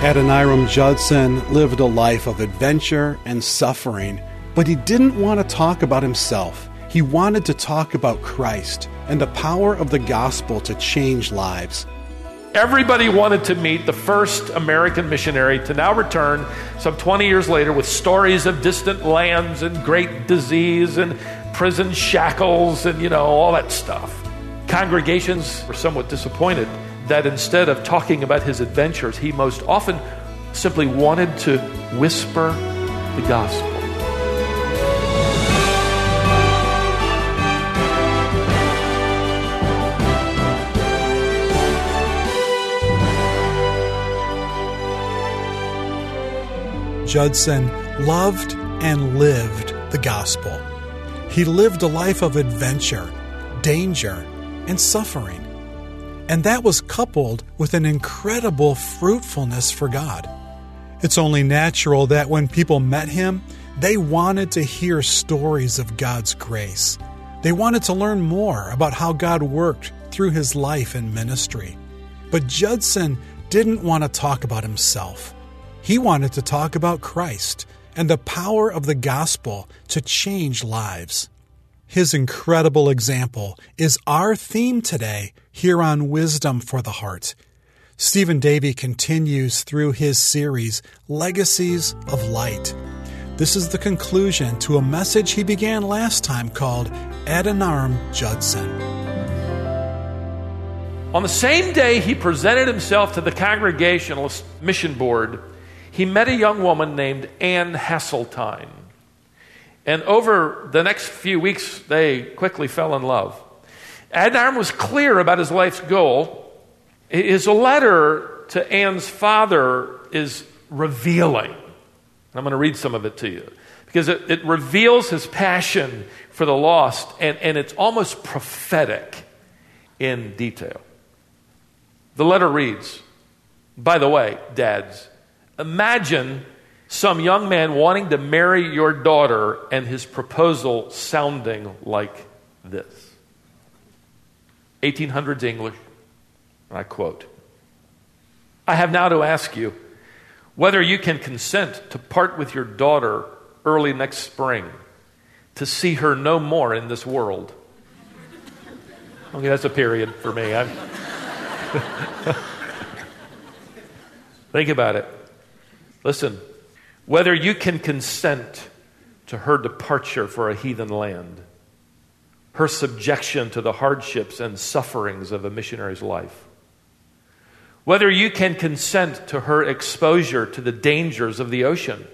Adoniram Judson lived a life of adventure and suffering, but he didn't want to talk about himself. He wanted to talk about Christ and the power of the gospel to change lives. Everybody wanted to meet the first American missionary to now return some 20 years later with stories of distant lands and great disease and prison shackles and, you know, all that stuff. Congregations were somewhat disappointed that instead of talking about his adventures, he most often simply wanted to whisper the gospel. Judson loved and lived the gospel. He lived a life of adventure, danger, and suffering. And that was coupled with an incredible fruitfulness for God. It's only natural that when people met him, they wanted to hear stories of God's grace. They wanted to learn more about how God worked through his life and ministry. But Judson didn't want to talk about himself. He wanted to talk about Christ and the power of the gospel to change lives. His incredible example is our theme today here on Wisdom for the Heart. Stephen Davey continues through his series, Legacies of Light. This is the conclusion to a message he began last time called Adoniram Judson. On the same day he presented himself to the Congregationalist Mission Board, he met a young woman named Anne Hasseltine. And over the next few weeks, they quickly fell in love. Adoniram was clear about his life's goal. His letter to Anne's father is revealing. I'm going to read some of it to you because it, it reveals his passion for the lost, and, and it's almost prophetic in detail. The letter reads By the way, dads, imagine some young man wanting to marry your daughter and his proposal sounding like this 1800s English. I quote I have now to ask you whether you can consent to part with your daughter early next spring to see her no more in this world. Okay, that's a period for me. Think about it. Listen, whether you can consent to her departure for a heathen land, her subjection to the hardships and sufferings of a missionary's life, whether you can consent to her exposure to the dangers of the ocean,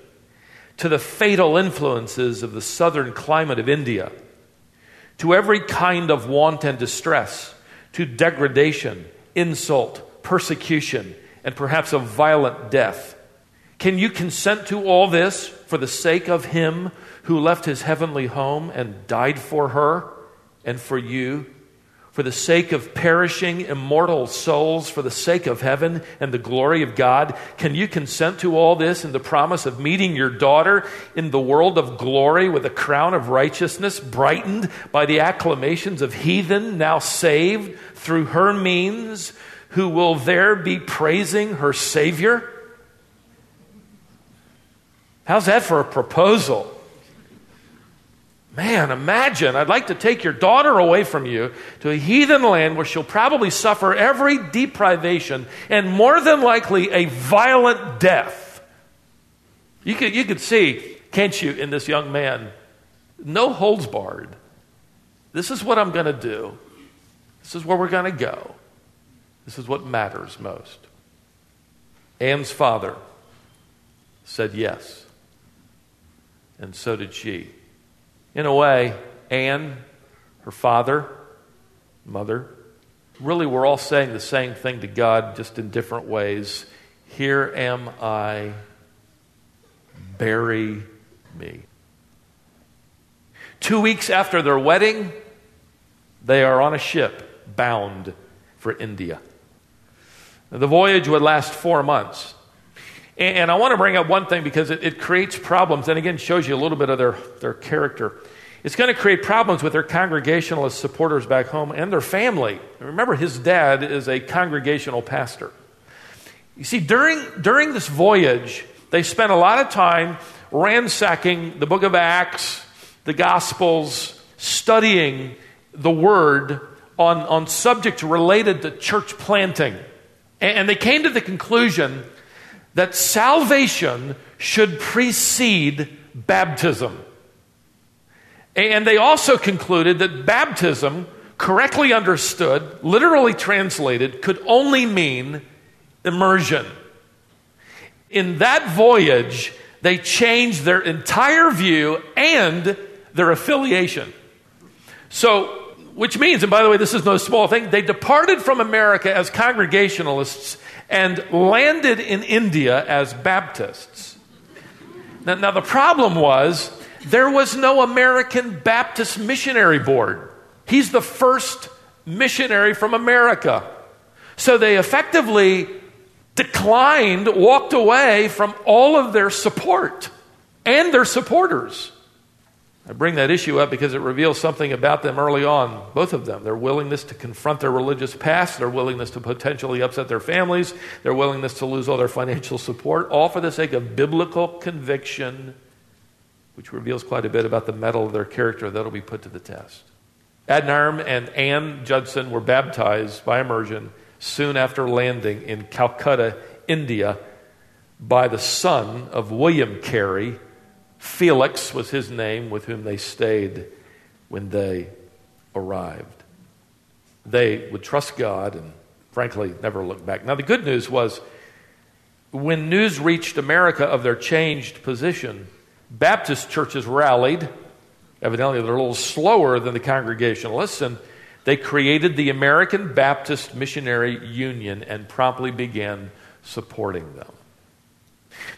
to the fatal influences of the southern climate of India, to every kind of want and distress, to degradation, insult, persecution, and perhaps a violent death can you consent to all this for the sake of him who left his heavenly home and died for her and for you? For the sake of perishing immortal souls, for the sake of heaven and the glory of God? Can you consent to all this in the promise of meeting your daughter in the world of glory with a crown of righteousness, brightened by the acclamations of heathen now saved through her means, who will there be praising her Savior? How's that for a proposal? Man, imagine, I'd like to take your daughter away from you to a heathen land where she'll probably suffer every deprivation and more than likely a violent death. You could, you could see, can't you, in this young man, no holds barred. This is what I'm going to do. This is where we're going to go. This is what matters most. Anne's father said yes and so did she. In a way, Anne, her father, mother, really we're all saying the same thing to God, just in different ways. Here am I, bury me. Two weeks after their wedding, they are on a ship bound for India. The voyage would last four months. And, I want to bring up one thing because it, it, creates problems and again shows you a little bit of their, their character. It's going to create problems with their Congregationalist supporters back home and their family. Remember, his dad is a Congregational pastor. You see, during, during this voyage, they spent a lot of time ransacking the book of Acts, the Gospels, studying the Word on, on subjects related to church planting. And, and they came to the conclusion that salvation should precede baptism. And they also concluded that baptism, correctly understood, literally translated, could only mean immersion. In that voyage, they changed their entire view and their affiliation. So, which means, and by the way, this is no small thing, they departed from America as Congregationalists and landed in India as Baptists. Now, now the problem was there was no American Baptist Missionary Board. He's the first missionary from America. So they effectively declined, walked away from all of their support and their supporters. I bring that issue up because it reveals something about them early on, both of them. Their willingness to confront their religious past, their willingness to potentially upset their families, their willingness to lose all their financial support, all for the sake of biblical conviction which reveals quite a bit about the mettle of their character that'll be put to the test. Adoniram and Ann Judson were baptized by immersion soon after landing in Calcutta, India, by the son of William Carey. Felix was his name, with whom they stayed when they arrived. They would trust God and, frankly, never look back. Now, the good news was when news reached America of their changed position, Baptist churches rallied. Evidently, they're a little slower than the Congregationalists, and they created the American Baptist Missionary Union and promptly began supporting them.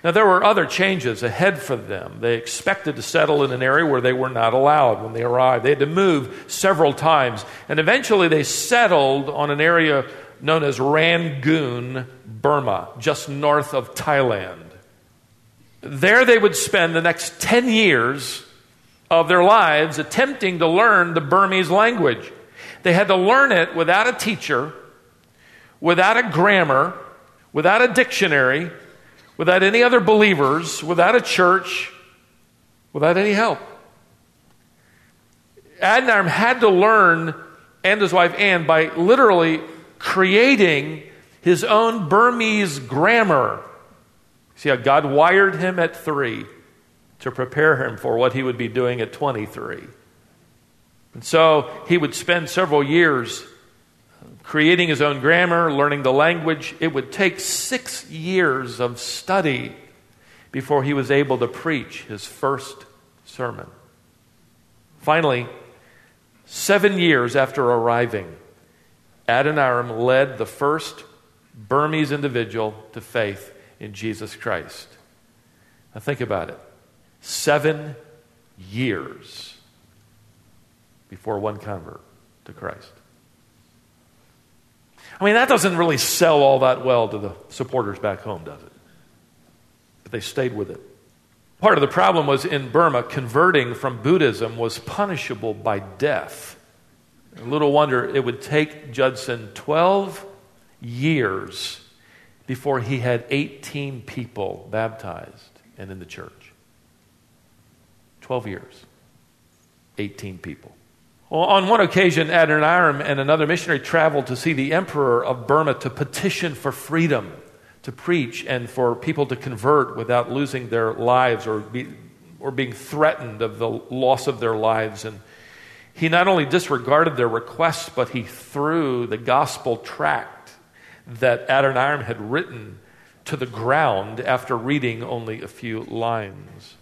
Now, there were other changes ahead for them. They expected to settle in an area where they were not allowed when they arrived. They had to move several times, and eventually they settled on an area known as Rangoon, Burma, just north of Thailand. There they would spend the next 10 years of their lives attempting to learn the Burmese language. They had to learn it without a teacher, without a grammar, without a dictionary, without any other believers, without a church, without any help. Adoniram had to learn, and his wife Anne, by literally creating his own Burmese grammar See how God wired him at three to prepare him for what he would be doing at 23. And so he would spend several years creating his own grammar, learning the language. It would take six years of study before he was able to preach his first sermon. Finally, seven years after arriving, Adoniram led the first Burmese individual to faith in Jesus Christ. Now think about it. Seven years before one convert to Christ. I mean, that doesn't really sell all that well to the supporters back home, does it? But they stayed with it. Part of the problem was in Burma, converting from Buddhism was punishable by death. Little wonder it would take Judson 12 years before he had 18 people baptized and in the church. 12 years, 18 people. Well, on one occasion, Adoniram and another missionary traveled to see the emperor of Burma to petition for freedom to preach and for people to convert without losing their lives or, be, or being threatened of the loss of their lives. And he not only disregarded their requests, but he threw the gospel tract that Adoniram had written to the ground after reading only a few lines.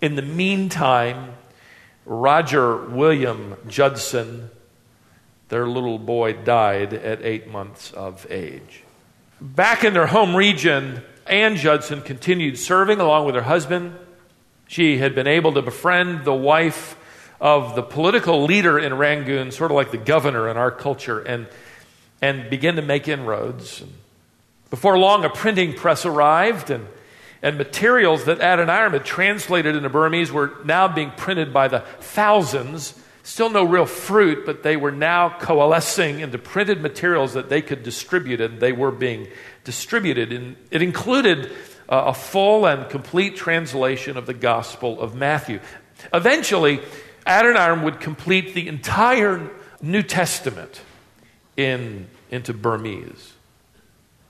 In the meantime, Roger William Judson, their little boy, died at eight months of age. Back in their home region, Ann Judson continued serving along with her husband. She had been able to befriend the wife of the political leader in Rangoon, sort of like the governor in our culture, and and begin to make inroads. Before long, a printing press arrived, and And materials that Adoniram had translated into Burmese were now being printed by the thousands. Still no real fruit, but they were now coalescing into printed materials that they could distribute, and they were being distributed. And it included uh, a full and complete translation of the Gospel of Matthew. Eventually, Adoniram would complete the entire New Testament in, into Burmese.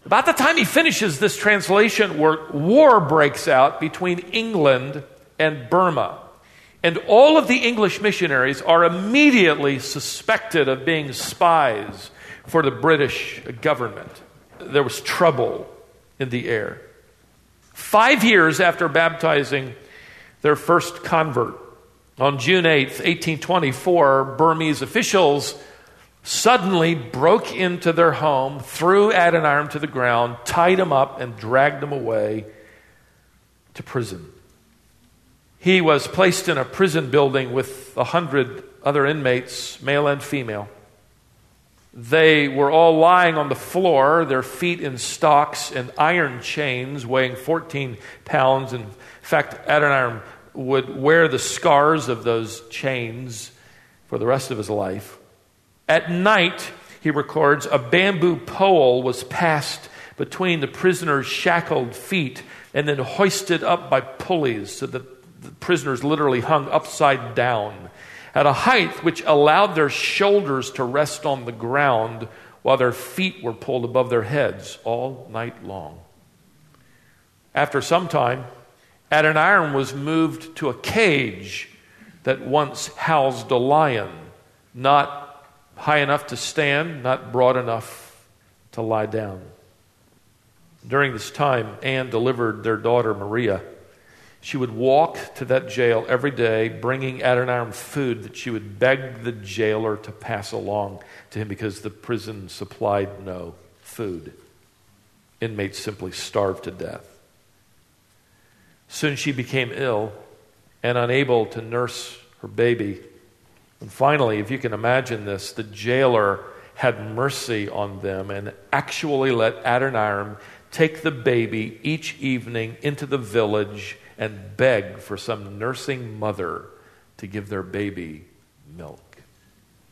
About the time he finishes this translation work, war breaks out between England and Burma. And all of the English missionaries are immediately suspected of being spies for the British government. There was trouble in the air. Five years after baptizing their first convert, on June 8th, 1824, Burmese officials suddenly broke into their home, threw Adoniram to the ground, tied him up, and dragged him away to prison. He was placed in a prison building with a hundred other inmates, male and female. They were all lying on the floor, their feet in stocks and iron chains weighing 14 pounds. In fact, Adoniram would wear the scars of those chains for the rest of his life. At night, he records, a bamboo pole was passed between the prisoner's shackled feet and then hoisted up by pulleys so that the prisoners literally hung upside down at a height which allowed their shoulders to rest on the ground while their feet were pulled above their heads all night long. After some time, Adoniram was moved to a cage that once housed a lion, not high enough to stand, not broad enough to lie down. During this time, Anne delivered their daughter Maria. She would walk to that jail every day, bringing Adoniram food that she would beg the jailer to pass along to him because the prison supplied no food. Inmates simply starved to death. Soon she became ill and unable to nurse her baby. And finally, if you can imagine this, the jailer had mercy on them and actually let Adoniram take the baby each evening into the village and beg for some nursing mother to give their baby milk.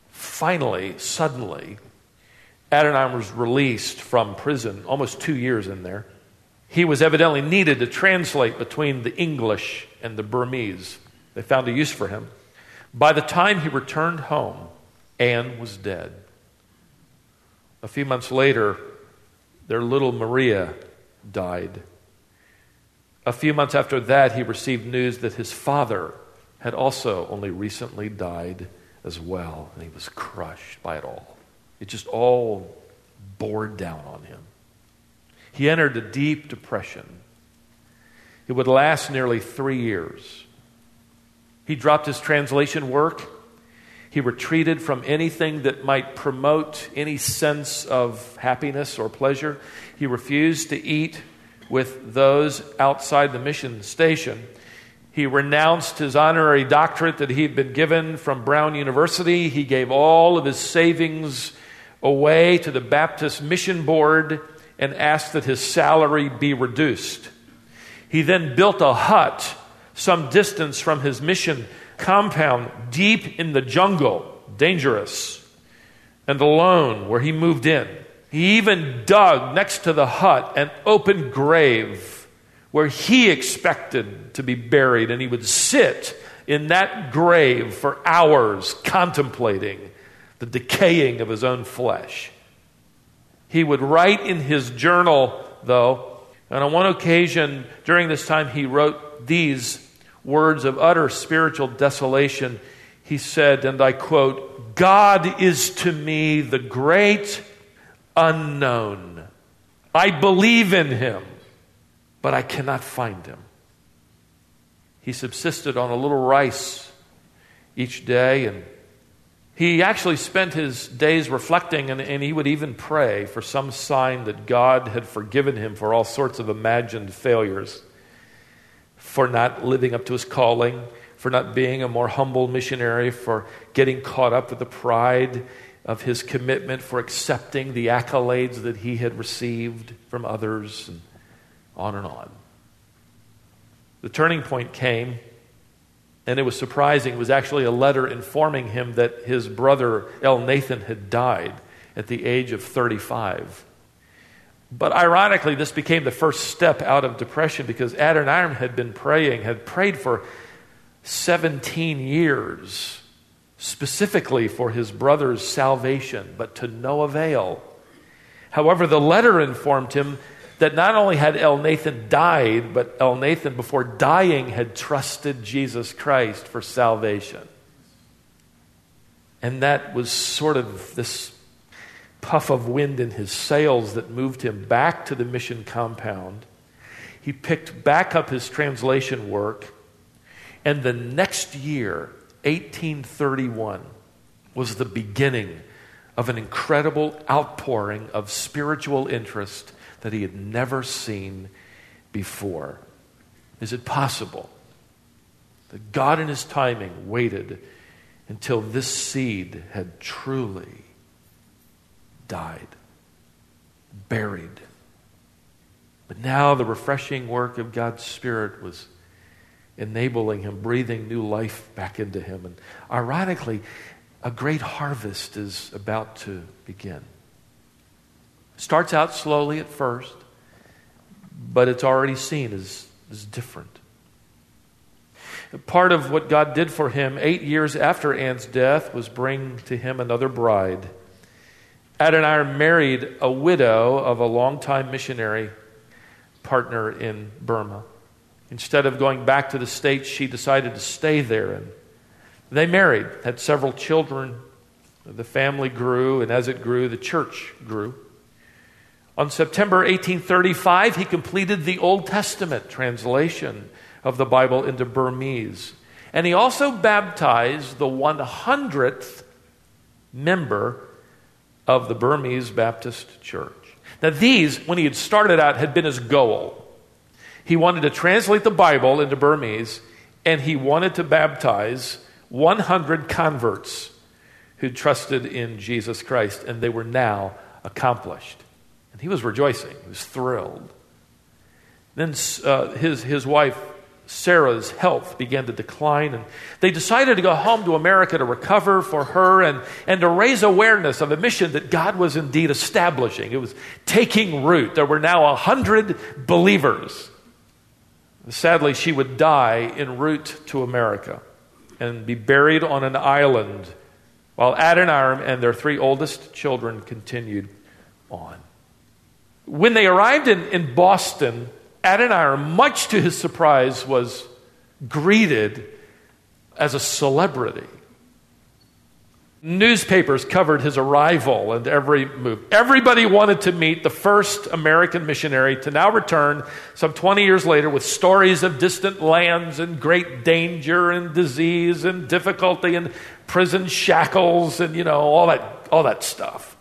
Finally, suddenly, Adoniram was released from prison, almost two years in there. He was evidently needed to translate between the English and the Burmese. They found a use for him. By the time he returned home, Anne was dead. A few months later, their little Maria died. A few months after that, he received news that his father had also only recently died as well, and he was crushed by it all. It just all bore down on him. He entered a deep depression. It would last nearly three years. He dropped his translation work. He retreated from anything that might promote any sense of happiness or pleasure. He refused to eat with those outside the mission station. He renounced his honorary doctorate that he had been given from Brown University. He gave all of his savings away to the Baptist Mission Board and asked that his salary be reduced. He then built a hut some distance from his mission compound, deep in the jungle, dangerous, and alone where he moved in. He even dug next to the hut an open grave where he expected to be buried, and he would sit in that grave for hours contemplating the decaying of his own flesh. He would write in his journal, though, and on one occasion during this time, he wrote these words of utter spiritual desolation, he said, and I quote, God is to me the great unknown. I believe in him, but I cannot find him. He subsisted on a little rice each day, and he actually spent his days reflecting, and, and he would even pray for some sign that God had forgiven him for all sorts of imagined failures for not living up to his calling, for not being a more humble missionary, for getting caught up with the pride of his commitment, for accepting the accolades that he had received from others, and on and on. The turning point came, and it was surprising. It was actually a letter informing him that his brother Elnathan, had died at the age of 35. But ironically, this became the first step out of depression because Adoniram had been praying, had prayed for 17 years, specifically for his brother's salvation, but to no avail. However, the letter informed him that not only had Elnathan died, but Elnathan, before dying, had trusted Jesus Christ for salvation. And that was sort of this puff of wind in his sails that moved him back to the mission compound. He picked back up his translation work, and the next year, 1831, was the beginning of an incredible outpouring of spiritual interest that he had never seen before. Is it possible that God, in his timing, waited until this seed had truly died, buried? But now the refreshing work of God's Spirit was enabling him, breathing new life back into him. And ironically, a great harvest is about to begin. Starts out slowly at first, but it's already seen as, as different. Part of what God did for him eight years after Anne's death was bring to him another bride. Adoniram married a widow of a longtime missionary partner in Burma. Instead of going back to the States, she decided to stay there. And they married, had several children. The family grew, and as it grew, the church grew. On September 1835, he completed the Old Testament translation of the Bible into Burmese. And he also baptized the 100th member of the Burmese Baptist Church. Now, these, when he had started out, had been his goal. He wanted to translate the Bible into Burmese, and he wanted to baptize 100 converts who trusted in Jesus Christ, and they were now accomplished. And he was rejoicing, he was thrilled. Then uh, his, his wife, Sarah's health began to decline, and they decided to go home to America to recover for her and, and to raise awareness of a mission that God was indeed establishing. It was taking root. There were now a hundred believers. Sadly, she would die en route to America and be buried on an island while Adoniram and their three oldest children continued on. When they arrived in, in Boston, Adoniram, much to his surprise, was greeted as a celebrity. Newspapers covered his arrival and every move. Everybody wanted to meet the first American missionary to now return some 20 years later with stories of distant lands and great danger and disease and difficulty and prison shackles and, you know, all that, all that stuff.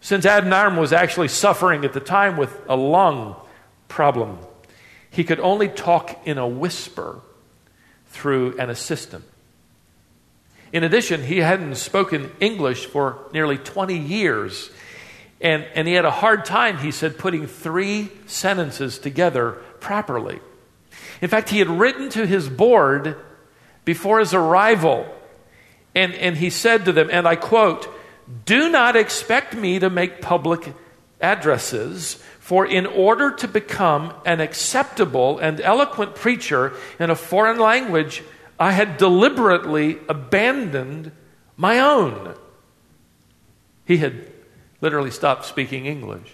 Since Adoniram was actually suffering at the time with a lung problem, he could only talk in a whisper through an assistant. In addition, he hadn't spoken English for nearly 20 years. And, and he had a hard time, he said, putting three sentences together properly. In fact, he had written to his board before his arrival, and, and he said to them, and I quote, do not expect me to make public addresses, for in order to become an acceptable and eloquent preacher in a foreign language, I had deliberately abandoned my own. He had literally stopped speaking English.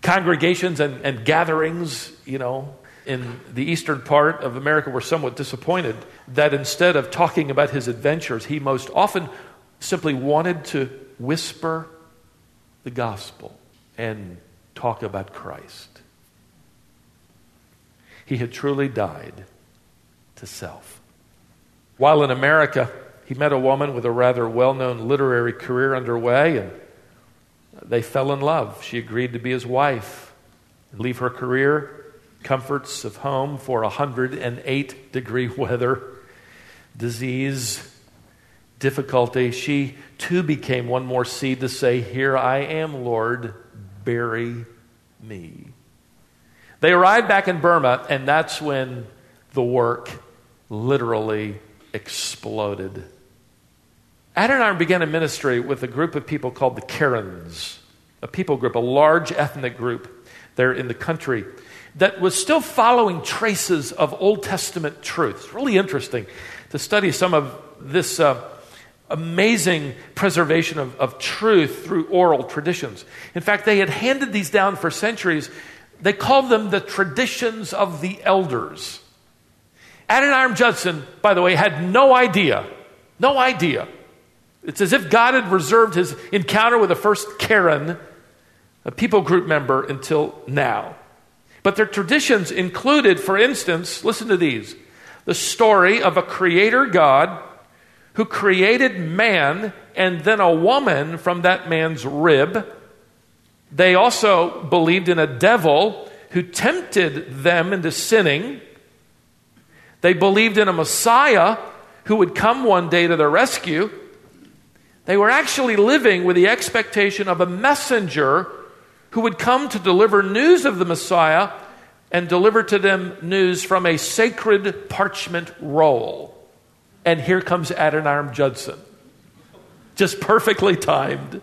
Congregations and, and gatherings, you know, in the eastern part of America were somewhat disappointed that instead of talking about his adventures, he most often simply wanted to whisper the gospel and talk about Christ. He had truly died to self. While in America, he met a woman with a rather well known literary career underway, and they fell in love. She agreed to be his wife and leave her career, comforts of home for 108 degree weather, disease, difficulty, she too became one more seed to say, Here I am, Lord, bury me. They arrived back in Burma, and that's when the work literally exploded. Adoniram began a ministry with a group of people called the Karens, a people group, a large ethnic group there in the country that was still following traces of Old Testament truth. It's really interesting to study some of this uh, amazing preservation of, of truth through oral traditions. In fact, they had handed these down for centuries. They called them the traditions of the elders. Adoniram Judson, by the way, had no idea, no idea. It's as if God had reserved his encounter with the first Karen, a people group member, until now. But their traditions included, for instance, listen to these the story of a creator God who created man and then a woman from that man's rib. They also believed in a devil who tempted them into sinning. They believed in a Messiah who would come one day to their rescue. They were actually living with the expectation of a messenger who would come to deliver news of the Messiah and deliver to them news from a sacred parchment roll. And here comes Adoniram Judson, just perfectly timed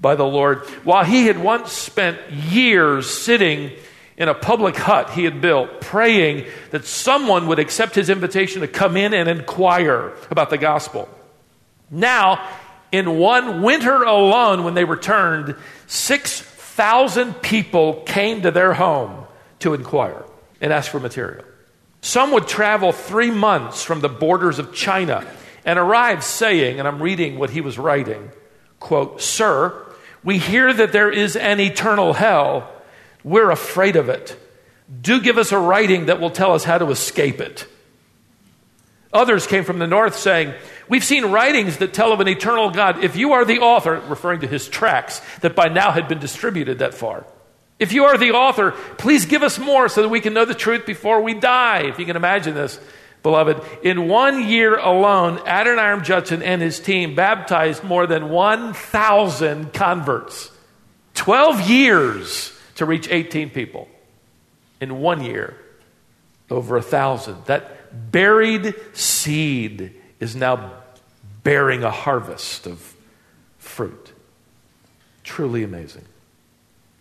by the Lord. While he had once spent years sitting in a public hut he had built, praying that someone would accept his invitation to come in and inquire about the gospel. Now, in one winter alone, when they returned, 6,000 people came to their home to inquire and ask for material. Some would travel three months from the borders of China and arrive saying, and I'm reading what he was writing, quote, Sir, we hear that there is an eternal hell. We're afraid of it. Do give us a writing that will tell us how to escape it. Others came from the north saying, We've seen writings that tell of an eternal God. If you are the author, referring to his tracts that by now had been distributed that far, if you are the author, please give us more so that we can know the truth before we die. If you can imagine this, beloved. In one year alone, Adoniram Judson and his team baptized more than 1,000 converts. 12 years to reach 18 people. In one year, over a thousand. That buried seed is now bearing a harvest of fruit. Truly amazing.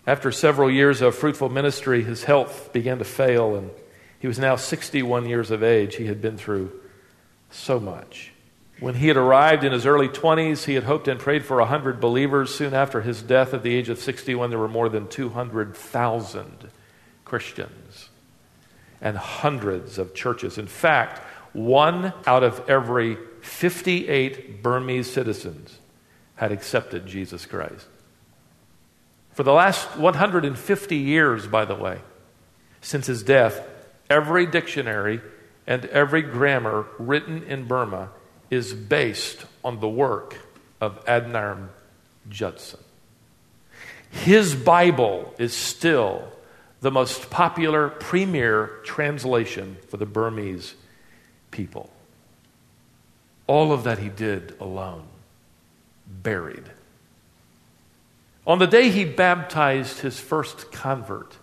After several years of fruitful ministry, his health began to fail, and he was now 61 years of age. He had been through so much. When he had arrived in his early 20s, he had hoped and prayed for 100 believers. Soon after his death at the age of 61, there were more than 200,000 Christians and hundreds of churches. In fact, one out of every 58 Burmese citizens had accepted Jesus Christ. For the last 150 years, by the way, since his death, every dictionary and every grammar written in Burma is based on the work of Adoniram Judson. His Bible is still the most popular premier translation for the Burmese people. All of that he did alone, buried on the day he baptized his first convert,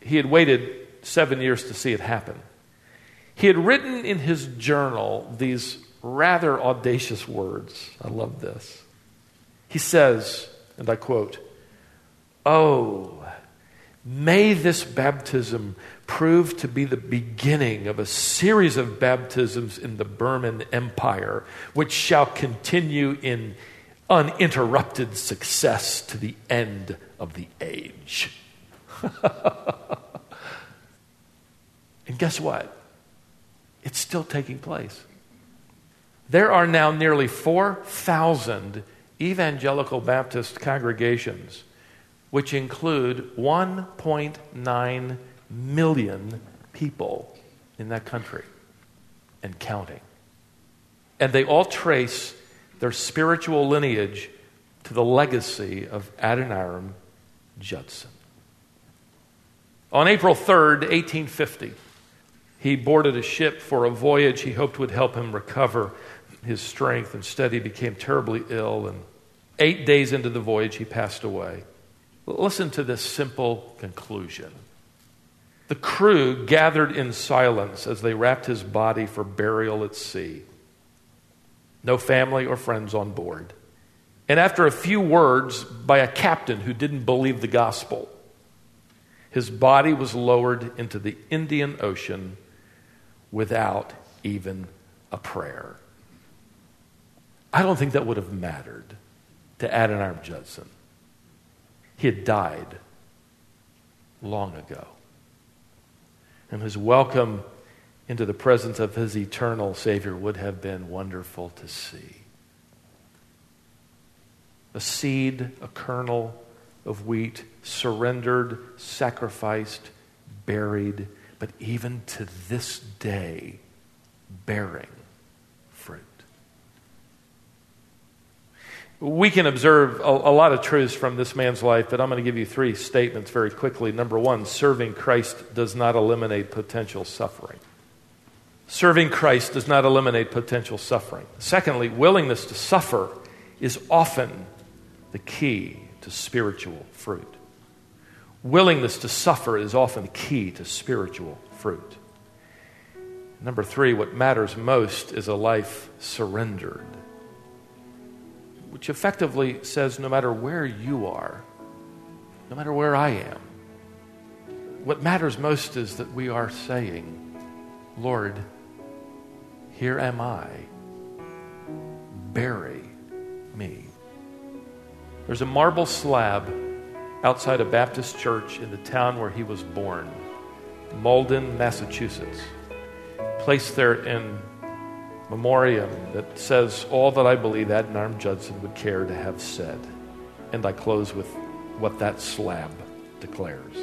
he had waited seven years to see it happen. He had written in his journal these rather audacious words. I love this. He says, and I quote, Oh, may this baptism prove to be the beginning of a series of baptisms in the Burman Empire, which shall continue in uninterrupted success to the end of the age. and guess what? It's still taking place. There are now nearly 4,000 evangelical Baptist congregations, which include 1.9 million people in that country and counting. And they all trace their spiritual lineage to the legacy of Adoniram Judson. On April 3rd, 1850, he boarded a ship for a voyage he hoped would help him recover his strength. Instead, he became terribly ill, and eight days into the voyage, he passed away. Listen to this simple conclusion The crew gathered in silence as they wrapped his body for burial at sea. No family or friends on board. And after a few words by a captain who didn't believe the gospel, his body was lowered into the Indian Ocean without even a prayer. I don't think that would have mattered to Adoniram Judson. He had died long ago. And his welcome into the presence of his eternal Savior would have been wonderful to see. A seed, a kernel of wheat, surrendered, sacrificed, buried, but even to this day, bearing fruit. We can observe a, a, lot of truths from this man's life, but I'm going to give you three statements very quickly. Number one, serving Christ does not eliminate potential suffering. Serving Christ does not eliminate potential suffering. Secondly, willingness to suffer is often the key to spiritual fruit. Willingness to suffer is often the key to spiritual fruit. Number three, what matters most is a life surrendered, which effectively says no matter where you are, no matter where I am, what matters most is that we are saying, Lord, here am I, bury me. There's a marble slab outside a Baptist church in the town where he was born, Malden, Massachusetts placed there in memoriam that says all that I believe Adoniram Judson would care to have said. And I close with what that slab declares.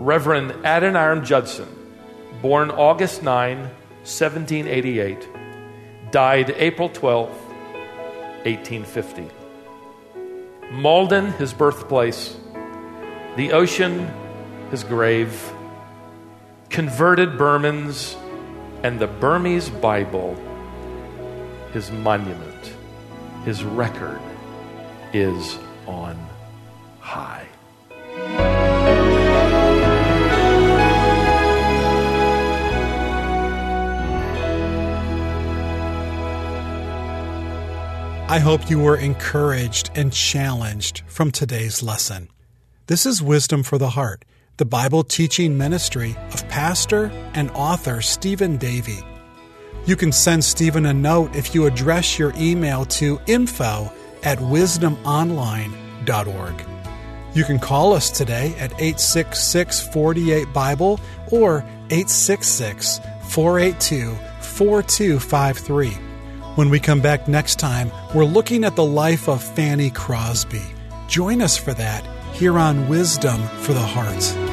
Reverend Adoniram Judson, born August 9, 1788, died April 12, 1850. Malden, his birthplace, the ocean, his grave, converted Burmans, and the Burmese Bible, his monument, his record is on high. I hope you were encouraged and challenged from today's lesson. This is Wisdom for the Heart the Bible teaching ministry of pastor and author Stephen Davey. You can send Stephen a note if you address your email to info at wisdomonline.org. You can call us today at 866 48 Bible or 866 482 4253. When we come back next time, we're looking at the life of Fanny Crosby. Join us for that here on Wisdom for the Heart.